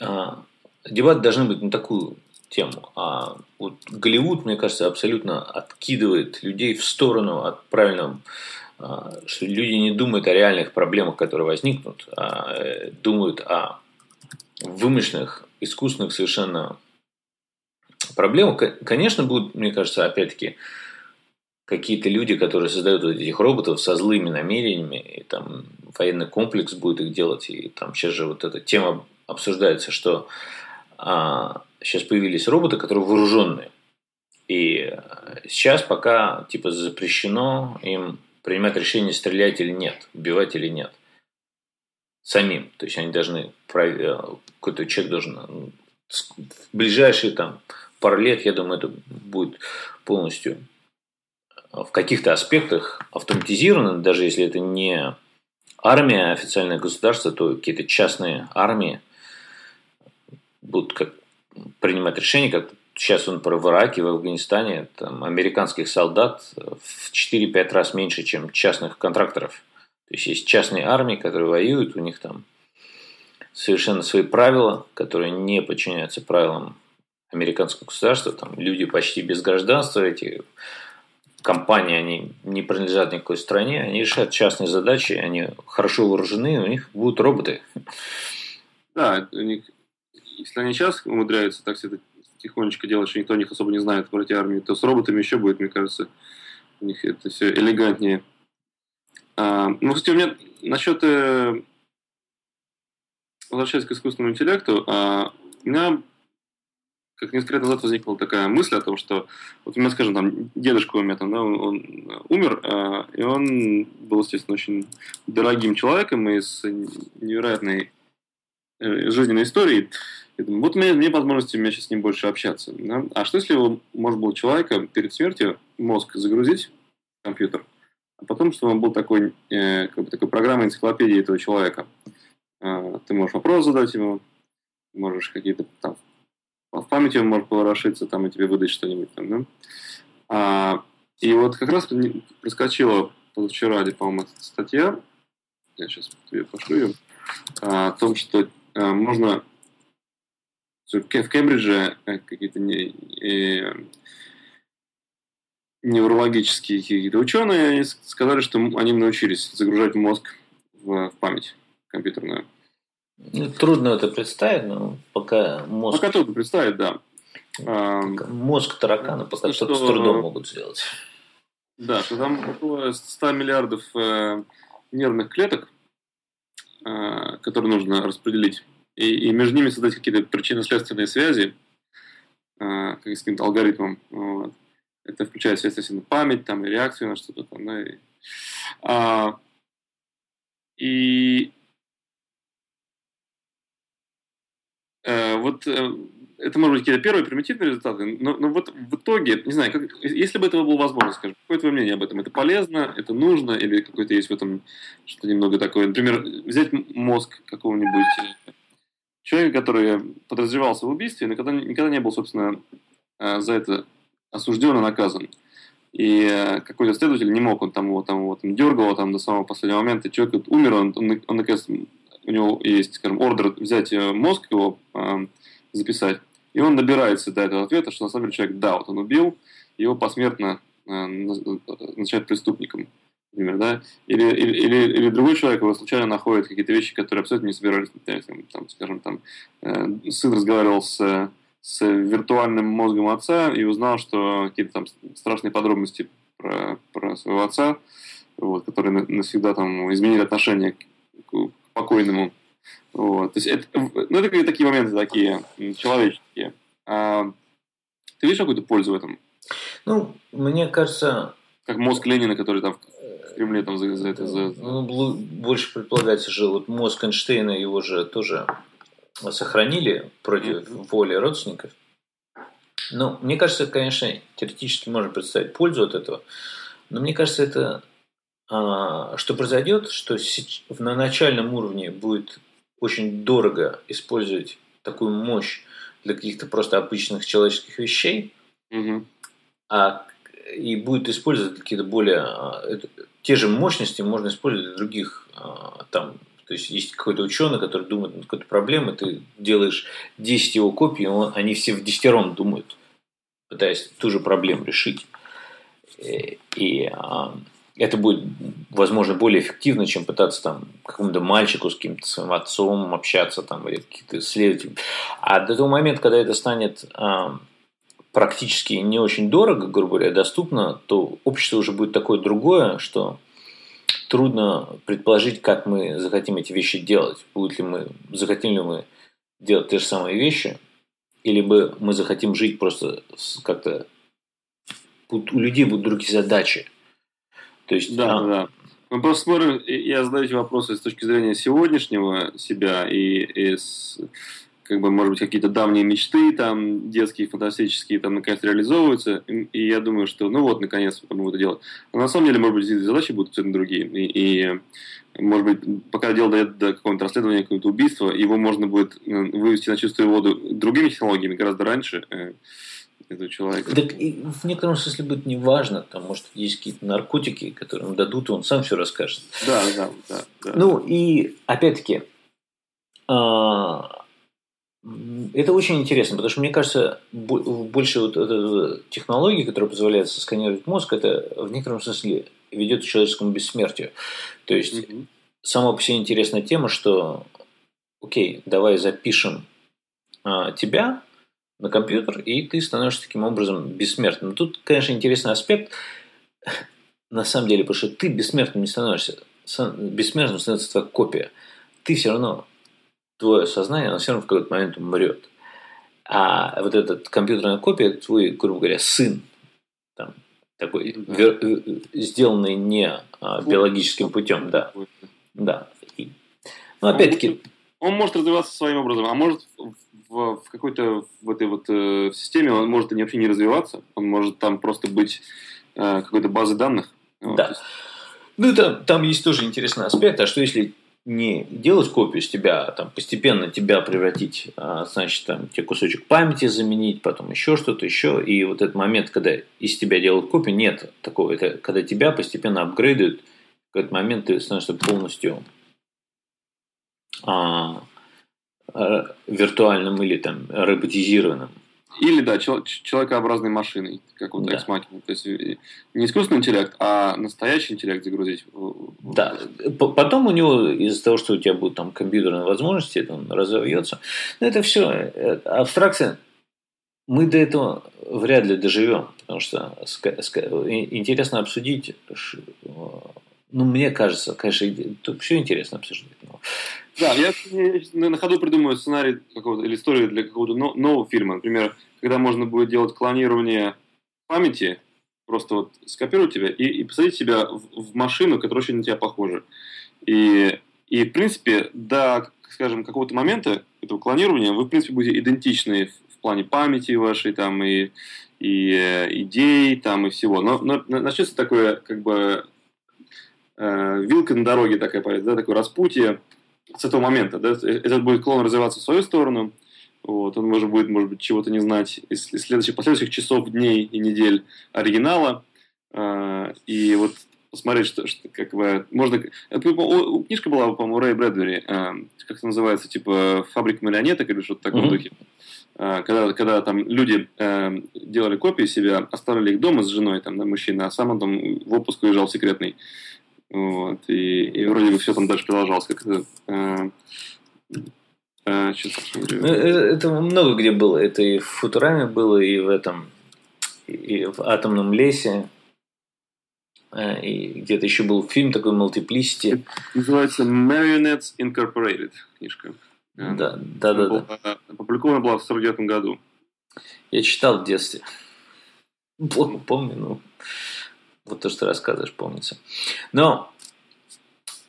[SPEAKER 1] А, дебаты должны быть на такую тему. А вот Голливуд, мне кажется, абсолютно откидывает людей в сторону от правильного что люди не думают о реальных проблемах, которые возникнут, а э, думают о вымышленных, искусственных совершенно Проблема, конечно, будут, мне кажется, опять-таки, какие-то люди, которые создают вот этих роботов со злыми намерениями, и там военный комплекс будет их делать, и там сейчас же вот эта тема обсуждается, что а, сейчас появились роботы, которые вооруженные. И сейчас пока типа запрещено им принимать решение, стрелять или нет, убивать или нет. Самим. То есть они должны, какой-то человек должен в ближайшие там пару лет, я думаю, это будет полностью в каких-то аспектах автоматизировано, даже если это не армия, а официальное государство, то какие-то частные армии будут как принимать решения, как сейчас он про в Ираке, в Афганистане, там, американских солдат в 4-5 раз меньше, чем частных контракторов. То есть есть частные армии, которые воюют, у них там совершенно свои правила, которые не подчиняются правилам американского государства. Там люди почти без гражданства, эти компании, они не принадлежат никакой стране, они решают частные задачи, они хорошо вооружены, у них будут роботы.
[SPEAKER 2] Да, у них, если они сейчас умудряются так это тихонечко делать, что никто о них особо не знает про эти армии, то с роботами еще будет, мне кажется, у них это все элегантнее. А, ну, кстати, у меня насчет... Э, возвращаясь к искусственному интеллекту, а, у меня как несколько лет назад возникла такая мысль о том, что вот у меня, скажем, там дедушка у меня там, да, он, он умер, э, и он был, естественно, очень дорогим человеком и с невероятной э, жизненной историей. Я думаю, вот у меня нет возможности у меня сейчас с ним больше общаться. Да? А что если его, может было человека перед смертью мозг загрузить в компьютер, а потом, чтобы он был такой, э, как бы такой программой энциклопедии этого человека. Э, ты можешь вопрос задать ему, можешь какие-то там в памяти он может поворошиться там и тебе выдать что-нибудь там, да? А, и вот как раз проскочила позавчера, по-моему, статья, я сейчас тебе пошлю ее, а, о том, что а, можно в Кембридже э, какие-то не, э, неврологические какие-то ученые они сказали, что они научились загружать мозг в, в память компьютерную.
[SPEAKER 1] Ну, трудно это представить, но пока мозг...
[SPEAKER 2] Пока трудно представить, да.
[SPEAKER 1] Мозг таракана пока что, с трудом могут сделать.
[SPEAKER 2] Да, что там около 100 миллиардов э, нервных клеток, э, которые нужно распределить, и, и между ними создать какие-то причинно-следственные связи э, с каким-то алгоритмом. Вот. Это включает, естественно, память там, и реакцию на что-то там. Да, и, а, и Э, вот э, это, может быть, какие-то первые примитивные результаты, но, но вот в итоге, не знаю, как, если бы этого было возможно, скажем, какое твое мнение об этом? Это полезно, это нужно, или какое-то есть в этом что-то немного такое? Например, взять мозг какого-нибудь человека, который подозревался в убийстве, никогда, никогда не был, собственно, э, за это осужден и наказан. И какой-то следователь не мог, он там его, там, его там, дергал там, до самого последнего момента, человек умер, он, он, он наконец у него есть, скажем, ордер взять э, мозг его, э, записать, и он добирается до этого ответа, что на самом деле человек, да, вот он убил, его посмертно э, назначают преступником, например, да, или, или, или, или другой человек его случайно находит какие-то вещи, которые абсолютно не собирались, там, скажем, там, э, сын разговаривал с, с виртуальным мозгом отца и узнал, что какие-то там страшные подробности про, про своего отца, вот, которые навсегда там изменили отношение к, покойному. Вот. То есть это, ну, это такие моменты такие человеческие. А, ты видишь какую-то пользу в этом?
[SPEAKER 1] Ну, мне кажется...
[SPEAKER 2] Как мозг Ленина, который там Кремле там за, за это... За...
[SPEAKER 1] Ну, больше предполагается же, вот мозг Эйнштейна его же тоже сохранили против mm-hmm. воли родственников. Ну, мне кажется, конечно, теоретически можно представить пользу от этого, но мне кажется, это а, что произойдет, что на начальном уровне будет очень дорого использовать такую мощь для каких-то просто обычных человеческих вещей,
[SPEAKER 2] угу.
[SPEAKER 1] а и будет использовать какие-то более а, те же мощности можно использовать для других а, там то есть есть какой-то ученый, который думает над какой-то проблемой, ты делаешь 10 его копий, он, они все в десятером думают, пытаясь ту же проблему решить. И, и это будет, возможно, более эффективно, чем пытаться там какому-то мальчику с каким-то своим отцом общаться там или какие-то исследователи. А до того момента, когда это станет а, практически не очень дорого, грубо говоря, доступно, то общество уже будет такое другое, что трудно предположить, как мы захотим эти вещи делать. Будет ли мы, захотим ли мы делать те же самые вещи, или бы мы захотим жить просто как-то у людей будут другие задачи.
[SPEAKER 2] То есть, да, а... да. Мы просто смотрим, я задаю эти вопросы с точки зрения сегодняшнего себя и, и с, как бы, может быть, какие-то давние мечты, там, детские, фантастические, там, наконец реализовываются, и, и я думаю, что, ну вот, наконец, мы это делать. Но на самом деле, может быть, задачи будут абсолютно другие, и, и может быть, пока дело дойдет до какого-то расследования, какого-то убийства, его можно будет э, вывести на чистую воду другими технологиями гораздо раньше, э, этого человека.
[SPEAKER 1] Так в некотором смысле будет неважно, там, может, есть какие-то наркотики, которые ему дадут, и он сам все расскажет.
[SPEAKER 2] Да, да, да. да.
[SPEAKER 1] Ну, и опять-таки, а, это очень интересно, потому что мне кажется, больше вот технологии, которые позволяют сосканировать мозг, это в некотором смысле ведет к человеческому бессмертию. То есть, mm-hmm. сама по себе интересная тема, что, окей, давай запишем а, тебя на компьютер, и ты становишься таким образом бессмертным. Тут, конечно, интересный аспект, на самом деле, потому что ты бессмертным не становишься. Бессмертным становится твоя копия. Ты все равно твое сознание, оно все равно в какой-то момент умрет. А вот эта компьютерная копия, твой, грубо говоря, сын, там, такой, вер, э, сделанный не а, биологическим путем, да. Да. И, ну, опять-таки...
[SPEAKER 2] Он может развиваться своим образом, а может в, в какой-то в этой вот э, системе он может и вообще не развиваться, он может там просто быть э, какой-то базой данных.
[SPEAKER 1] Да. Вот. Ну, это, там есть тоже интересный аспект, а что если не делать копию с тебя, а там постепенно тебя превратить, а, значит, там тебе кусочек памяти заменить, потом еще что-то еще. И вот этот момент, когда из тебя делают копию, нет такого. Это когда тебя постепенно апгрейдуют, в этот момент ты становишься полностью а, а, виртуальным или там роботизированным.
[SPEAKER 2] Или, да, человекообразной машиной, как вот да. Machina. То есть э, не искусственный интеллект, а настоящий интеллект загрузить.
[SPEAKER 1] Да. Потом у него из-за того, что у тебя будут там компьютерные возможности, это он разовьется. Но это все э, абстракция. Мы до этого вряд ли доживем, потому что интересно обсудить ну, мне кажется, конечно, тут все интересно обсуждать. Но...
[SPEAKER 2] Да, я на ходу придумаю сценарий какого-то или историю для какого-то нового фильма. Например, когда можно будет делать клонирование памяти, просто вот скопировать тебя и, и посадить себя в, в машину, которая очень на тебя похожа. И, и, в принципе, до, скажем, какого-то момента этого клонирования вы, в принципе, будете идентичны в, в плане памяти вашей, там, и, и э, идей, там, и всего. Но, но начнется такое, как бы, э, вилка на дороге такая, да, такое распутье с этого момента. Да, этот будет клон развиваться в свою сторону, вот, он может будет, может быть, чего-то не знать из, из следующих, последующих часов, дней и недель оригинала. Э, и вот посмотреть, что, что как бы можно... Книжка была, по-моему, Рэй Брэдбери, э, как это называется, типа «Фабрика марионеток» или что-то такое mm-hmm. духе. Э, когда, когда там люди э, делали копии себя, оставили их дома с женой, там, да, мужчина, а сам он там в отпуск уезжал секретный. Вот, и, и вроде бы все там дальше продолжалось. Как это, э,
[SPEAKER 1] э, ну, это много где было. Это и в Футураме было, и в этом, и в Атомном лесе. Э, и где-то еще был фильм такой Multiplicity.
[SPEAKER 2] Называется Marionettes Incorporated книжка.
[SPEAKER 1] Да, да, да. да,
[SPEAKER 2] да. Опубликована была в 49 году.
[SPEAKER 1] Я читал в детстве. Плохо помню, но вот то, что рассказываешь, помнится. Но,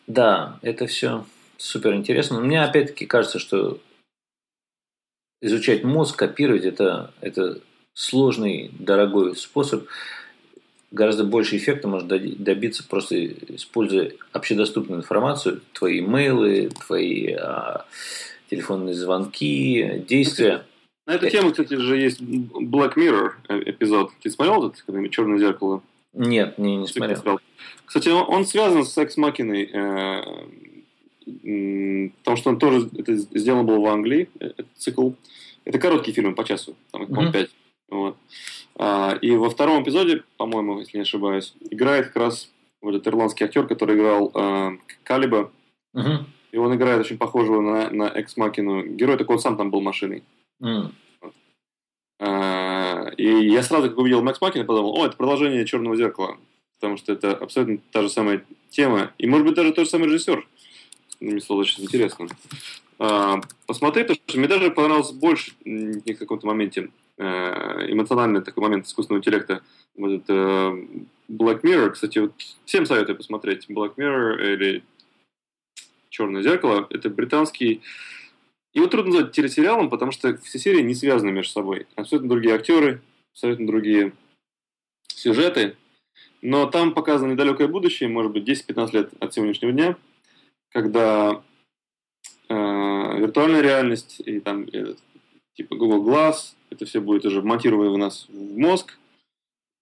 [SPEAKER 1] да, это все супер интересно. Но мне опять-таки кажется, что изучать мозг, копировать это, это сложный, дорогой способ. Гораздо больше эффекта можно добиться просто используя общедоступную информацию, твои имейлы, твои а, телефонные звонки, действия.
[SPEAKER 2] На эту тему, кстати, же есть Black Mirror эпизод. Ты смотрел этот «Черное зеркало»?
[SPEAKER 1] Нет, не, не смотрел.
[SPEAKER 2] Кстати, он, он связан с Секс Макиной, э, потому что он тоже это сделано было в Англии, э, этот цикл. Это короткие фильмы по часу, там, mm-hmm. 5. Вот. А, и во втором эпизоде, по-моему, если не ошибаюсь, играет как раз вот этот ирландский актер, который играл э, Калиба. Mm-hmm. И он играет очень похожего на, на Экс Макину. Герой такой, он сам там был машиной. Mm. И я сразу, как увидел Макс Макина, подумал, о, это продолжение «Черного зеркала», потому что это абсолютно та же самая тема, и, может быть, даже тот же самый режиссер. Мне стало очень интересно. А, посмотреть, потому что мне даже понравился больше в каком-то моменте э, эмоциональный такой момент искусственного интеллекта. Вот это Black Mirror, кстати, вот всем советую посмотреть Black Mirror или Черное зеркало. Это британский его трудно назвать телесериалом, потому что все серии не связаны между собой. Абсолютно другие актеры, абсолютно другие сюжеты. Но там показано недалекое будущее, может быть, 10-15 лет от сегодняшнего дня, когда э, виртуальная реальность и там э, типа Google Glass, это все будет уже вмонтировано у нас в мозг.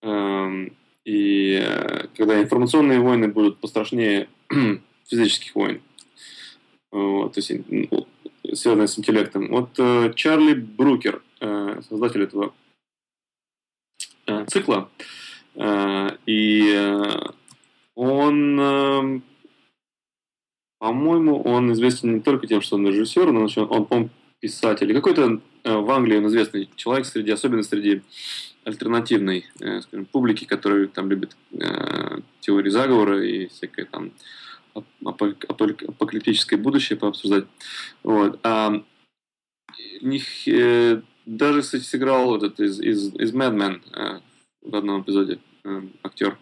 [SPEAKER 2] Э, и э, когда информационные войны будут пострашнее [clears throat] физических войн. Вот, то есть, связанные с интеллектом. Вот э, Чарли Брукер, э, создатель этого цикла, э, и э, он, э, по-моему, он известен не только тем, что он режиссер, но он, он, он писатель. Какой-то э, в Англии он известный человек, среди, особенно среди альтернативной э, скажем, публики, которые там любят э, теории заговора и всякое там апокалиптическое будущее пообсуждать. Вот. А них, э, даже, кстати, сыграл этот из, из, из Mad Men э, в одном эпизоде э, актер.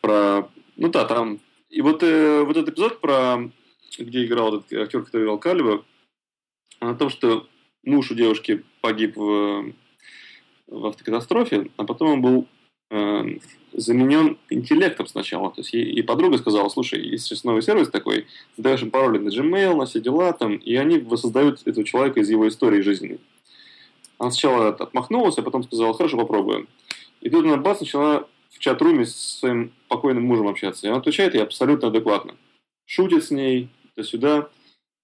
[SPEAKER 2] Про, ну да, там. И вот, э, вот этот эпизод про где играл этот актер, который играл Калиба, о том, что муж у девушки погиб в, в автокатастрофе, а потом он был э, заменен интеллектом сначала. То есть и, и подруга сказала, слушай, есть сейчас новый сервис такой, ты даешь им пароли на Gmail, на все дела там, и они воссоздают этого человека из его истории жизненной. Она сначала отмахнулась, а потом сказала, хорошо, попробуем. И тут она бац, начала в чат-руме с своим покойным мужем общаться. И он отвечает ей абсолютно адекватно. Шутит с ней, то-сюда.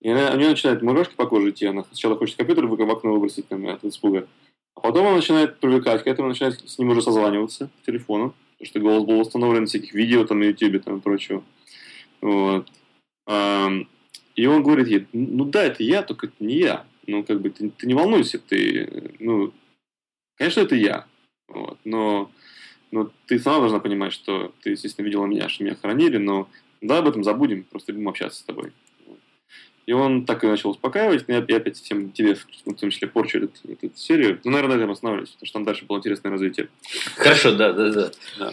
[SPEAKER 2] И она, у нее начинает мурашки по коже идти. Она сначала хочет компьютер в окно выбросить там, от испуга. А потом она начинает привлекать к этому, начинает с ним уже созваниваться по телефону. Потому что голос был установлен в всяких видео там на YouTube там, и прочего. Вот. И он говорит ей, ну да, это я, только это не я. Ну, как бы, ты, ты не волнуйся, ты, ну, конечно, это я. Вот. Но, но ты сама должна понимать, что ты, естественно, видела меня, что меня хоронили, но да, об этом забудем, просто будем общаться с тобой. И он так и начал успокаивать, и опять всем тебе, в том числе, порчу эту, эту серию. Ну, наверное, на этом останавливаюсь, потому что там дальше было интересное развитие.
[SPEAKER 1] Хорошо, да, да, да. Да,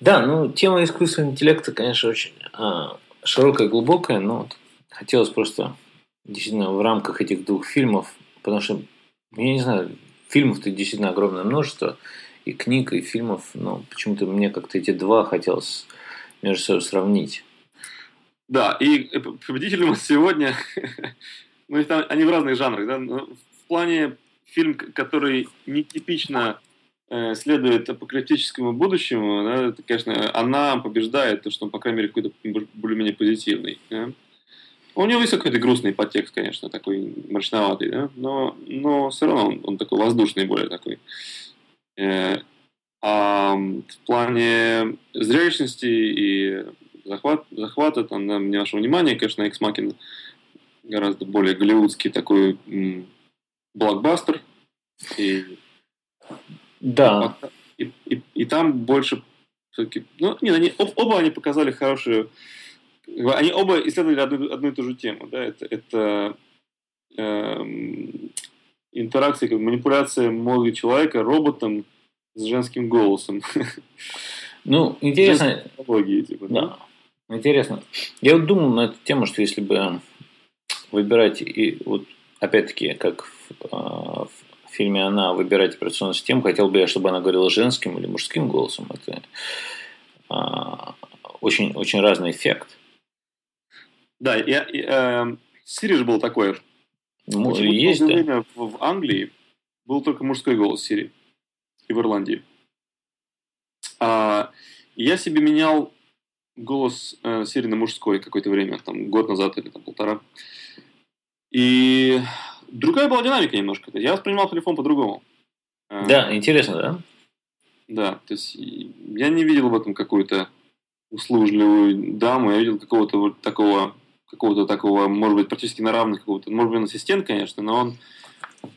[SPEAKER 1] да ну, тема искусственного интеллекта, конечно, очень а, широкая, глубокая, но вот хотелось просто действительно в рамках этих двух фильмов, потому что, я не знаю, фильмов-то действительно огромное множество, и книг, и фильмов, но почему-то мне как-то эти два хотелось между собой сравнить.
[SPEAKER 2] Да, и победителем [laughs] сегодня, ну, там, они в разных жанрах, да, но в плане фильм, который нетипично э, следует апокалиптическому будущему, да, это, конечно, она побеждает, то, что он, по крайней мере, какой-то более-менее позитивный. Да. У него есть какой-то грустный подтекст, конечно, такой мрачноватый, да, но, но все равно он, он такой воздушный, более такой. Э, а в плане зрелищности и захват, захвата там, да, не нашего внимания, конечно, Экс Макин гораздо более голливудский такой м, блокбастер. И,
[SPEAKER 1] да.
[SPEAKER 2] И, и, и там больше все-таки... Ну, нет, они, оба они показали хорошие... Они оба исследовали одну, одну и ту же тему. Да? Это, это эм, интеракция, как манипуляция мозга человека роботом с женским голосом.
[SPEAKER 1] Ну, интересно.
[SPEAKER 2] Типа, да?
[SPEAKER 1] да. Интересно. Я вот думал на эту тему, что если бы выбирать, и вот опять-таки, как в, а, в фильме «Она» выбирать операционную систему, хотел бы я, чтобы она говорила женским или мужским голосом. Это а, очень, очень разный эффект.
[SPEAKER 2] Да, я, э, Сири же был такой.
[SPEAKER 1] Ну, есть, да.
[SPEAKER 2] время в Англии был только мужской голос Сири. И в Ирландии. А, я себе менял голос э, на мужской какое-то время, там, год назад или там, полтора. И другая была динамика немножко. Я воспринимал телефон по-другому.
[SPEAKER 1] Э, да, интересно, да?
[SPEAKER 2] Да, то есть я не видел в этом какую-то услужливую даму, я видел какого-то вот такого, какого-то такого, может быть, практически на равных какого-то, может быть, он ассистент, конечно, но он,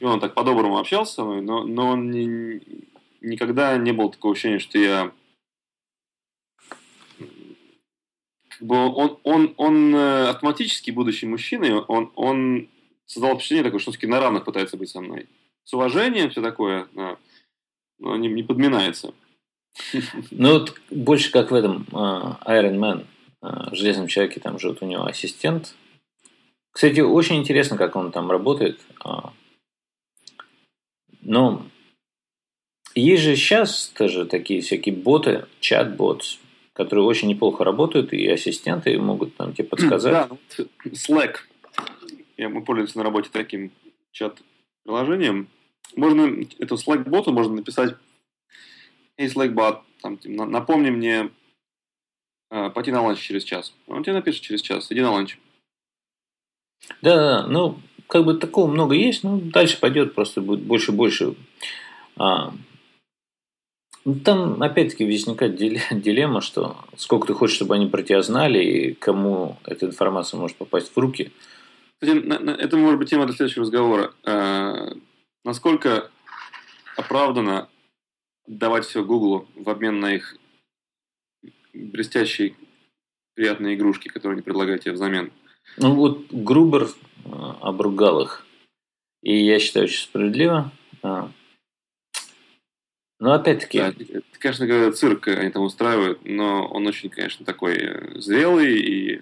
[SPEAKER 2] он так по-доброму общался но, но он не, никогда не было такого ощущения, что я как бы он, он, он э, автоматически, будучи мужчиной, он, он создал впечатление такое, что он все-таки на равных пытается быть со мной. С уважением, все такое, да, но не, не подминается.
[SPEAKER 1] Ну, вот больше как в этом uh, Iron Man, в Железном человеке, там же вот у него ассистент, Кстати, очень интересно, как он там работает. А, но есть же сейчас тоже такие всякие боты, чат-бот, которые очень неплохо работают, и ассистенты могут там тебе подсказать.
[SPEAKER 2] Да, Slack. Я, мы пользуемся на работе таким чат-приложением. Можно эту Slack-боту можно написать Hey, Slack-бот, там, типа, напомни мне э, пойти на ланч через час. Он тебе напишет через час, иди на ланч.
[SPEAKER 1] Да, да, ну, как бы такого много есть, но дальше пойдет просто будет больше и больше. А, ну, там, опять-таки, возникает [laughs] дилемма, что сколько ты хочешь, чтобы они про тебя знали, и кому эта информация может попасть в руки.
[SPEAKER 2] Это может быть тема для следующего разговора. А, насколько оправдано давать все Google в обмен на их блестящие, приятные игрушки, которые они предлагают тебе взамен?
[SPEAKER 1] Ну вот Грубер а, обругал их. И я считаю, очень справедливо. А, но опять-таки... Да,
[SPEAKER 2] конечно, говоря, цирк они там устраивают, но он очень, конечно, такой э, зрелый и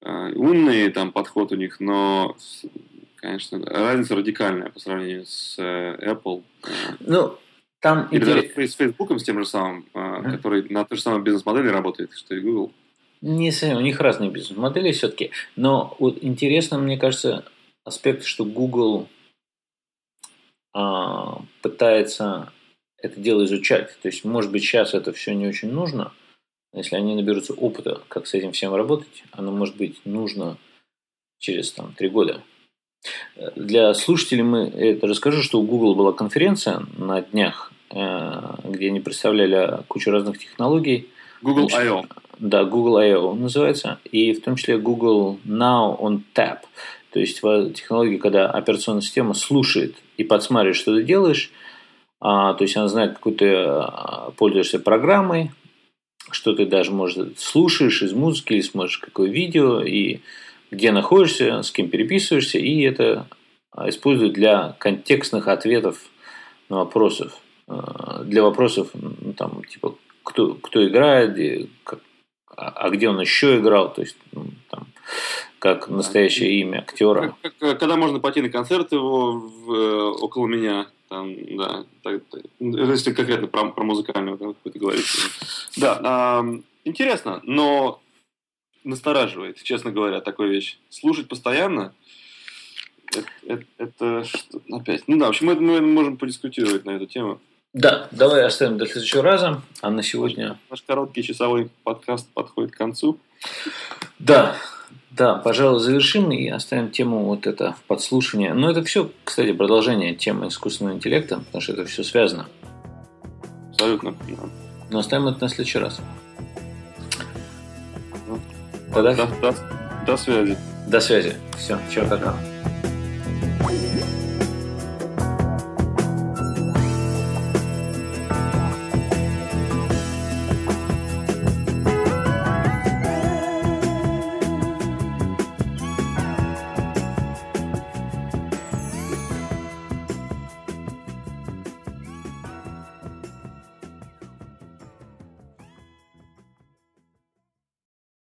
[SPEAKER 2] э, умный там подход у них, но, конечно, разница радикальная по сравнению с э, Apple.
[SPEAKER 1] Ну, там
[SPEAKER 2] Или интерес... даже с Facebook, с тем же самым, mm. который на той же самой бизнес-модели работает, что и Google.
[SPEAKER 1] Не совсем, у них разные бизнес-модели все-таки. Но вот интересно, мне кажется, аспект, что Google а, пытается это дело изучать. То есть, может быть, сейчас это все не очень нужно. Если они наберутся опыта, как с этим всем работать, оно может быть нужно через там, три года. Для слушателей мы это расскажу, что у Google была конференция на днях, э, где они представляли кучу разных технологий.
[SPEAKER 2] Google I.O.
[SPEAKER 1] Да, Google I.O. называется. И в том числе Google Now on Tap. То есть технология, когда операционная система слушает и подсматривает, что ты делаешь – а, то есть она знает, какой ты а, пользуешься программой, что ты даже, может, слушаешь из музыки или смотришь какое видео, и где находишься, с кем переписываешься, и это а, используют для контекстных ответов на вопросов. А, для вопросов, ну, там, типа, кто, кто играет, и как, а где он еще играл, то есть ну, там, как настоящее имя актера.
[SPEAKER 2] Когда можно пойти на концерт его в, э, около меня, там, да, так, если конкретно про, про музыкальную, как вы говорите. [laughs] Да, э, интересно, но настораживает, честно говоря, такая вещь. Слушать постоянно, это, это, это что, опять. Ну да, в общем, мы, мы можем подискутировать на эту тему.
[SPEAKER 1] Да, давай оставим до следующего раза. А на сегодня...
[SPEAKER 2] Наш короткий часовой подкаст подходит к концу.
[SPEAKER 1] Да, да, пожалуй, завершим и оставим тему вот это подслушивание. Но это все, кстати, продолжение темы искусственного интеллекта, потому что это все связано.
[SPEAKER 2] Абсолютно.
[SPEAKER 1] Но оставим это на следующий раз.
[SPEAKER 2] Тогда... До, до, до связи.
[SPEAKER 1] До связи. Все, чао, какао.